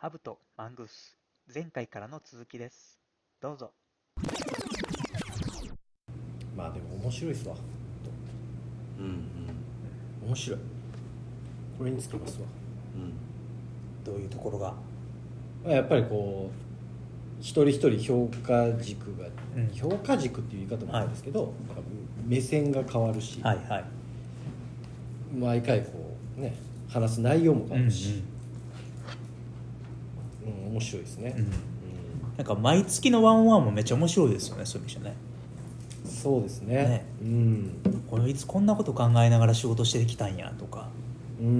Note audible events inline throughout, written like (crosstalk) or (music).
ハブとマングース前回からの続きです。どうぞ。まあでも面白いっすわ。うんうん。面白い。これにつきますわ。うん。どういうところが？やっぱりこう一人一人評価軸が、うん。評価軸っていう言い方もあるんですけど、なんか目線が変わるし、はいはい。毎回こうね話す内容も変わるし、うん面白いですね、うん。なんか毎月のワンワンもめっちゃ面白いですよねそういう意味じゃね。うんそうですね。ね。うん。これいつこんなこと考えながら仕事してきたんやとか。うん。う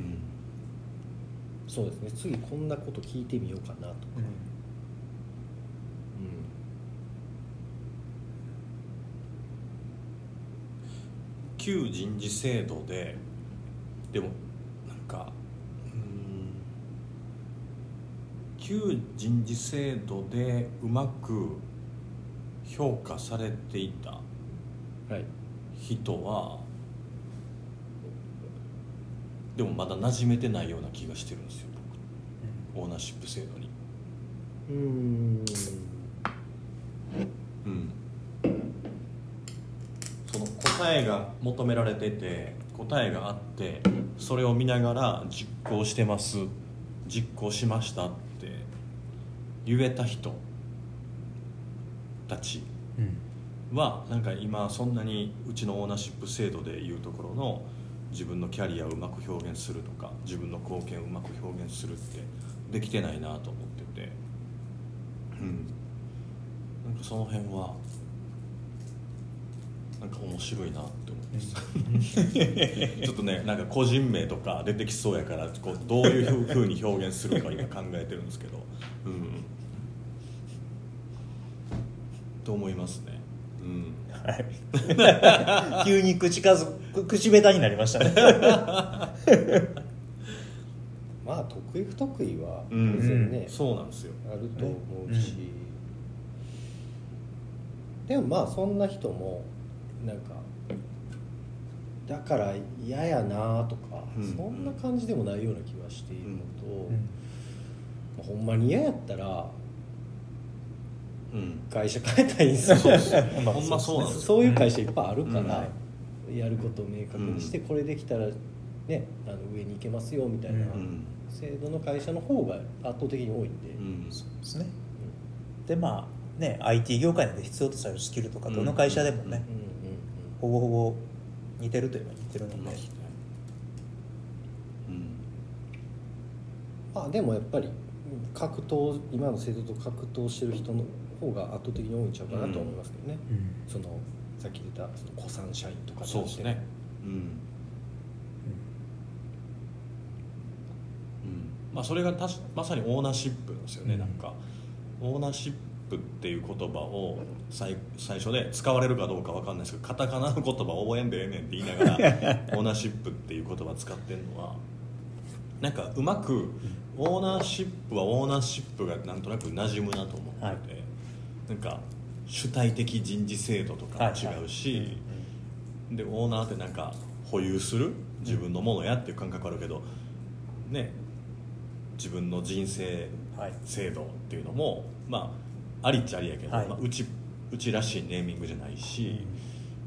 ん。そうですね。次こんなこと聞いてみようかなとか、うん。旧人事制度ででもなんかうん旧人事制度でうまく評価されていたはい。人はでもまだ馴染めてないような気がしてるんですよ僕。オーナーシップ制度に。うん。うん。その答えが求められてて答えがあってそれを見ながら実行してます実行しましたって言えた人たちはなんか今そんなにうちのオーナーシップ制度でいうところの自分のキャリアをうまく表現するとか自分の貢献をうまく表現するってできてないなと思ってて。うん。なんかその辺はなんか面白いなって思いますちょっとねなんか個人名とか出てきそうやからこうどういうふうに表現するか今考えてるんですけど。うん。と思いますね。うん。はい。急に口数口下手になりましたね。まあ得意不得意はうん全然ね、そうなんですよ。あると思うし、でもまあそんな人もなんかだから嫌やなとか、うん。そんな感じでもないような気がしているのと、うん。まあほんまに嫌やったらうん。会社変えたらいい (laughs) んですよ。ほんまそうなんですよ。そういう会社いっぱいあるから、うん。やることを明確にして、これできたらねあの上に行けますよみたいなうん。制度の会社の方が圧倒的に多いんで、うん。そうですね。でまあね IT 業界なんで必要とされるスキルとかどの会社でもね、うんうんうんほぼほぼ似てるといえば似てるので、うん。まあでもやっぱり格闘今の制度と格闘してる人の方が圧倒的に多いんちゃうかなと思いますけどね、うん。そのさっき出たその古参社員とかそうですね。うん。うん。まあそれがたしまさにオーナーシップなんですよね、うん。なんかオーナーシップっていう言葉を最最初で使われるかどうかわかんないですけどカタカナの言葉覚えんでええねんって言いながらオーナーシップっていう言葉使ってるのはなんかうまくオーナーシップはオーナーシップがなんとなく馴染むなと思ってて、はい。なんか主体的人事制度とかも違うし、でオーナーってなんか保有する？自分のものやっていう感覚あるけどね自分の人生はい。制度っていうのもまあありっちゃありやけど、はい。まあ、うちうちらしいネーミングじゃないし、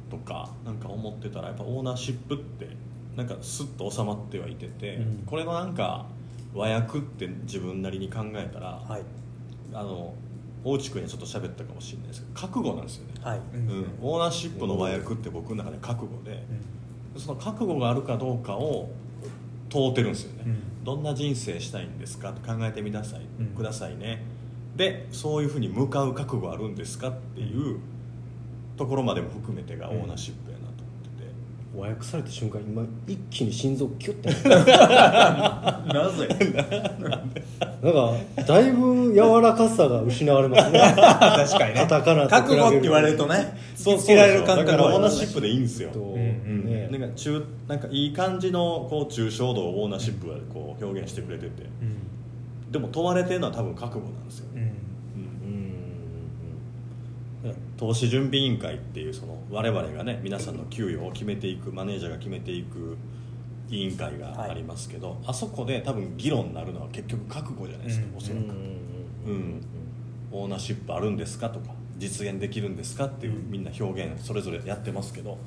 とかなんか思ってたらやっぱオーナーシップってなんかスッと収まってはいてて、うん。これのなんか和訳って自分なりに考えたら、はい。あの大内君にはちょっと喋ったかもしれないですけど覚悟なんですよね、はい、うん。オーナーシップの和訳って僕の中で覚悟で、その覚悟があるかどうかを問うてるんですよね、うん。どんな人生したいんですかって考えてみなさい、うん。くださいねでそういうふうに向かう覚悟あるんですかっていうところまでも含めてがオーナーシップやなと思ってて、和訳された瞬間今一気に心臓キュッてなぜ？なんかだいぶ柔らかさが失われますね。(laughs) 確かにね。カタカナ覚悟って言われるとねそうつけられる感覚だからオーナーはシップでいいんですよ、と、んうんねなんか中なんかいい感じのこう抽象度をオーナーシップがこう表現してくれてて、でも問われてるのは多分覚悟なんですよ、うん。うんうん。うん投資準備委員会っていうその我々がね皆さんの給与を決めていくマネージャーが決めていく委員会がありますけど、あそこで多分議論になるのは結局覚悟じゃないですか、うん。おそらく、うん。オーナーシップあるんですかとか実現できるんですかっていうみんな表現それぞれやってますけど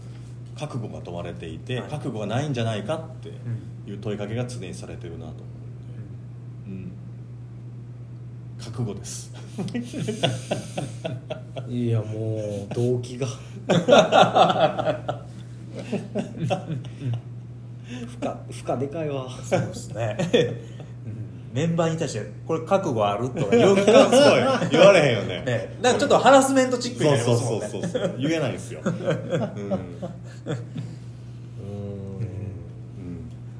覚悟が問われていて、はい。覚悟がないんじゃないかっていう問いかけが常にされてるなと思うんで、うん、覚悟です。いやもう動機が。負荷負荷でかいわ。そうですね、うん。メンバーに対してこれ覚悟ある？とかよく言すごい言われへんよね。ね。なんかちょっとハラスメントチックにそうなりますもね。そうんそうそう。言えないんですよ、うん。うん、うん。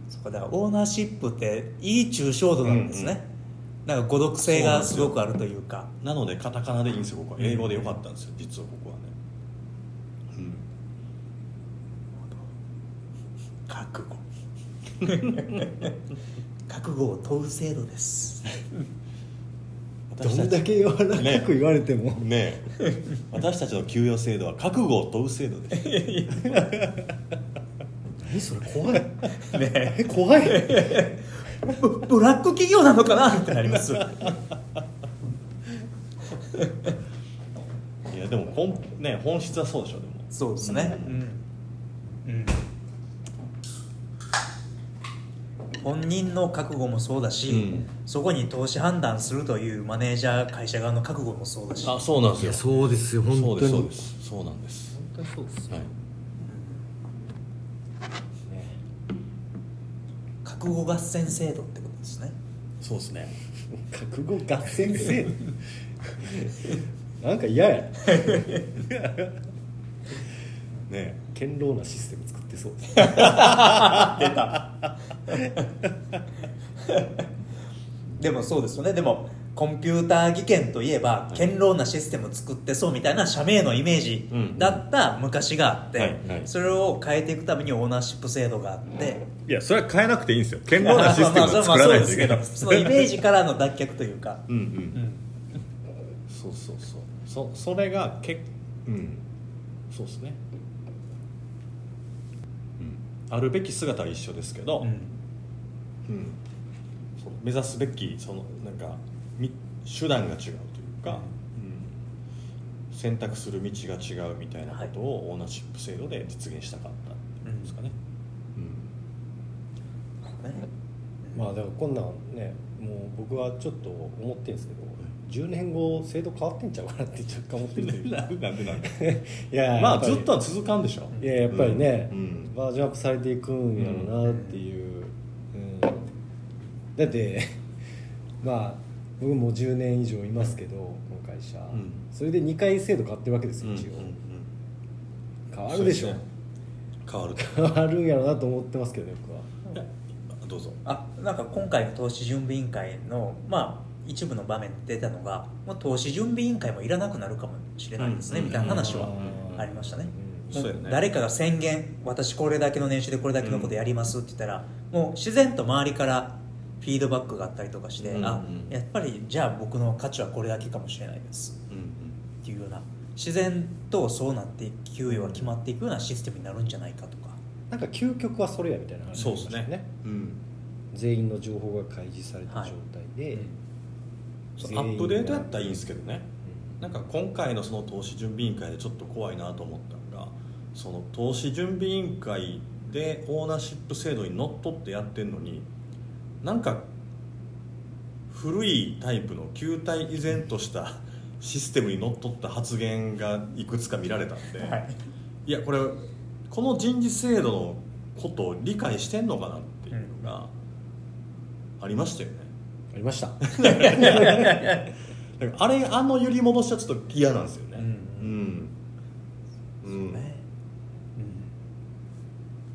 そうかだからオーナーシップっていい抽象度なんですね、なんか誤読性がすごくあるというか。なのでカタカナでいいんですよここは。英語でよかったんですよ実はここはね、うん、覚悟。覚悟を問う制度です。どんだけ柔らかく言われても、ね。え。私たちの給与制度は覚悟を問う制度です。(laughs) 何それ怖い。ねえ怖い (laughs) ブブラック企業なのかなってなります。いやでも本,、ね、本質はそうでしょでも。そうですね。うん、うん、本人の覚悟もそうだし、うん。そこに投資判断するというマネージャー会社側の覚悟もそうだし。あそうなんですよ。そうですよ本そう当にですそうです。そうなんです、本当にそうですはい、覚悟合戦制度ってことですね。そうですね。(laughs) 覚悟合戦制度？(laughs) なんか嫌や。(laughs) ね堅牢なシステム作ってそう。ですでもそうですよね。でもコンピューター技研といえば堅牢なシステム作ってそうみたいな社名のイメージだった昔があって、それを変えていくためにオーナーシップ制度があって、いやそれは変えなくていいんですよ。堅牢なシステムを作らないといけなそれはそうですけどそのイメージからの脱却というか、うんうん。うん。そうそうそう。そそれがけうん。そうですね、うん、あるべき姿は一緒ですけど、うん。うん。目指すべきそのなんかみ手段が違うというか、うん選択する道が違うみたいなことをオーナーシップ制度で実現したかったんですかね、うん。ね。まあだからこんなんねもう僕はちょっと思ってるんですけど10年後制度変わってんちゃうかなって若干思ってる (laughs) なんでなんでなんで (laughs) いやまあずっとは続かんでしょ。いややっぱりね、うん。バージョンアップされていくんやろうなっていう、うん。だって (laughs) まあ僕も10年以上いますけど、この会社、ん。それで2回制度変わってるわけですよ一応、うんうん。うん変わるでしょ。そうすね。変わると。変わるんやろうなと思ってますけどね僕は。どうぞ。あなんか今回の投資準備委員会のまあ一部の場面で出たのがもう投資準備委員会もいらなくなるかもしれないですね、うんみたいな話はうんありましたね、うん。もそうやね。誰かが宣言私これだけの年収でこれだけのことやりますって言ったら、もう自然と周りからフィードバックがあったりとかして、うんあやっぱりじゃあ僕の価値はこれだけかもしれないです。うんうん。っていうような。自然とそうなっていく給与が決まっていくようなシステムになるんじゃないかとか。なんか究極はそれやみたいな話そうですありましたね。うん。全員の情報が開示された状態で、そうアップデートやったらいいんですけどね。うん。なんか今回のその投資準備委員会でちょっと怖いなと思ったのがその投資準備委員会でオーナーシップ制度にのっとってやってるのになんか古いタイプの旧体依然としたシステムにのっとった発言がいくつか見られたんで、はい。いやこれこの人事制度のことを理解してんのかなっていうのがありましたよね、ありました。(laughs) あれあの揺り戻しはちょっと嫌なんですよね。うん。うん、うん。ね。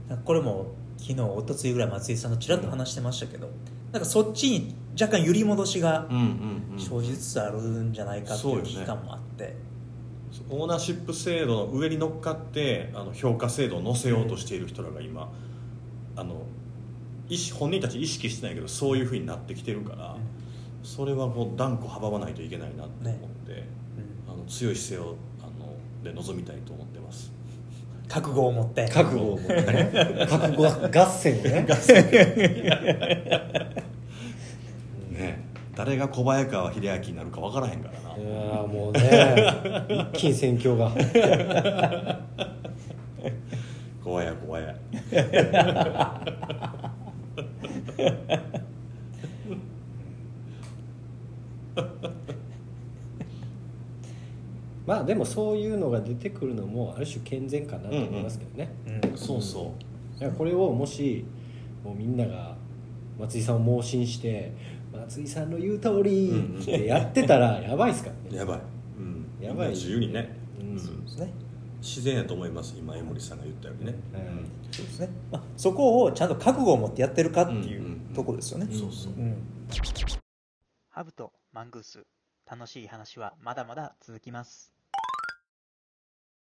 うん、これも昨日おとついぐらい松井さんとちらっと話してましたけど、なんかそっちに若干揺り戻しがうんうんうん。生じつつあるんじゃないかっていう危機感もあって、オーナーシップ制度の上に乗っかってあの評価制度を載せようとしている人らが今、あの意識本人たち意識してないけどそういうふうになってきてるから、それはもう断固阻まないといけないなと思って、うん。あの強い姿勢をあので臨みたいと思ってます覚悟を持って。覚悟を持ってね。覚悟合戦をね (laughs) (laughs) ね。誰が小早川秀明になるか分からへんからな。いやーもうね一気に戦況が。怖や怖やまあでもそういうのが出てくるのもある種健全かなと思いますけどね、うんそうそだからこれをもしもうみんなが松井さんを盲信して松井さんの言う通りってやってたらやばいっすからね、うやばい、うん、やばい。自由にね、うん。そうですね。自然やと思います今江森さんが言ったようにね、うん。そうですね、まあ、そこをちゃんと覚悟を持ってやってるかっていうとこですよね、そうそう。うん。ハブとマングース、楽しい話はまだまだ続きます。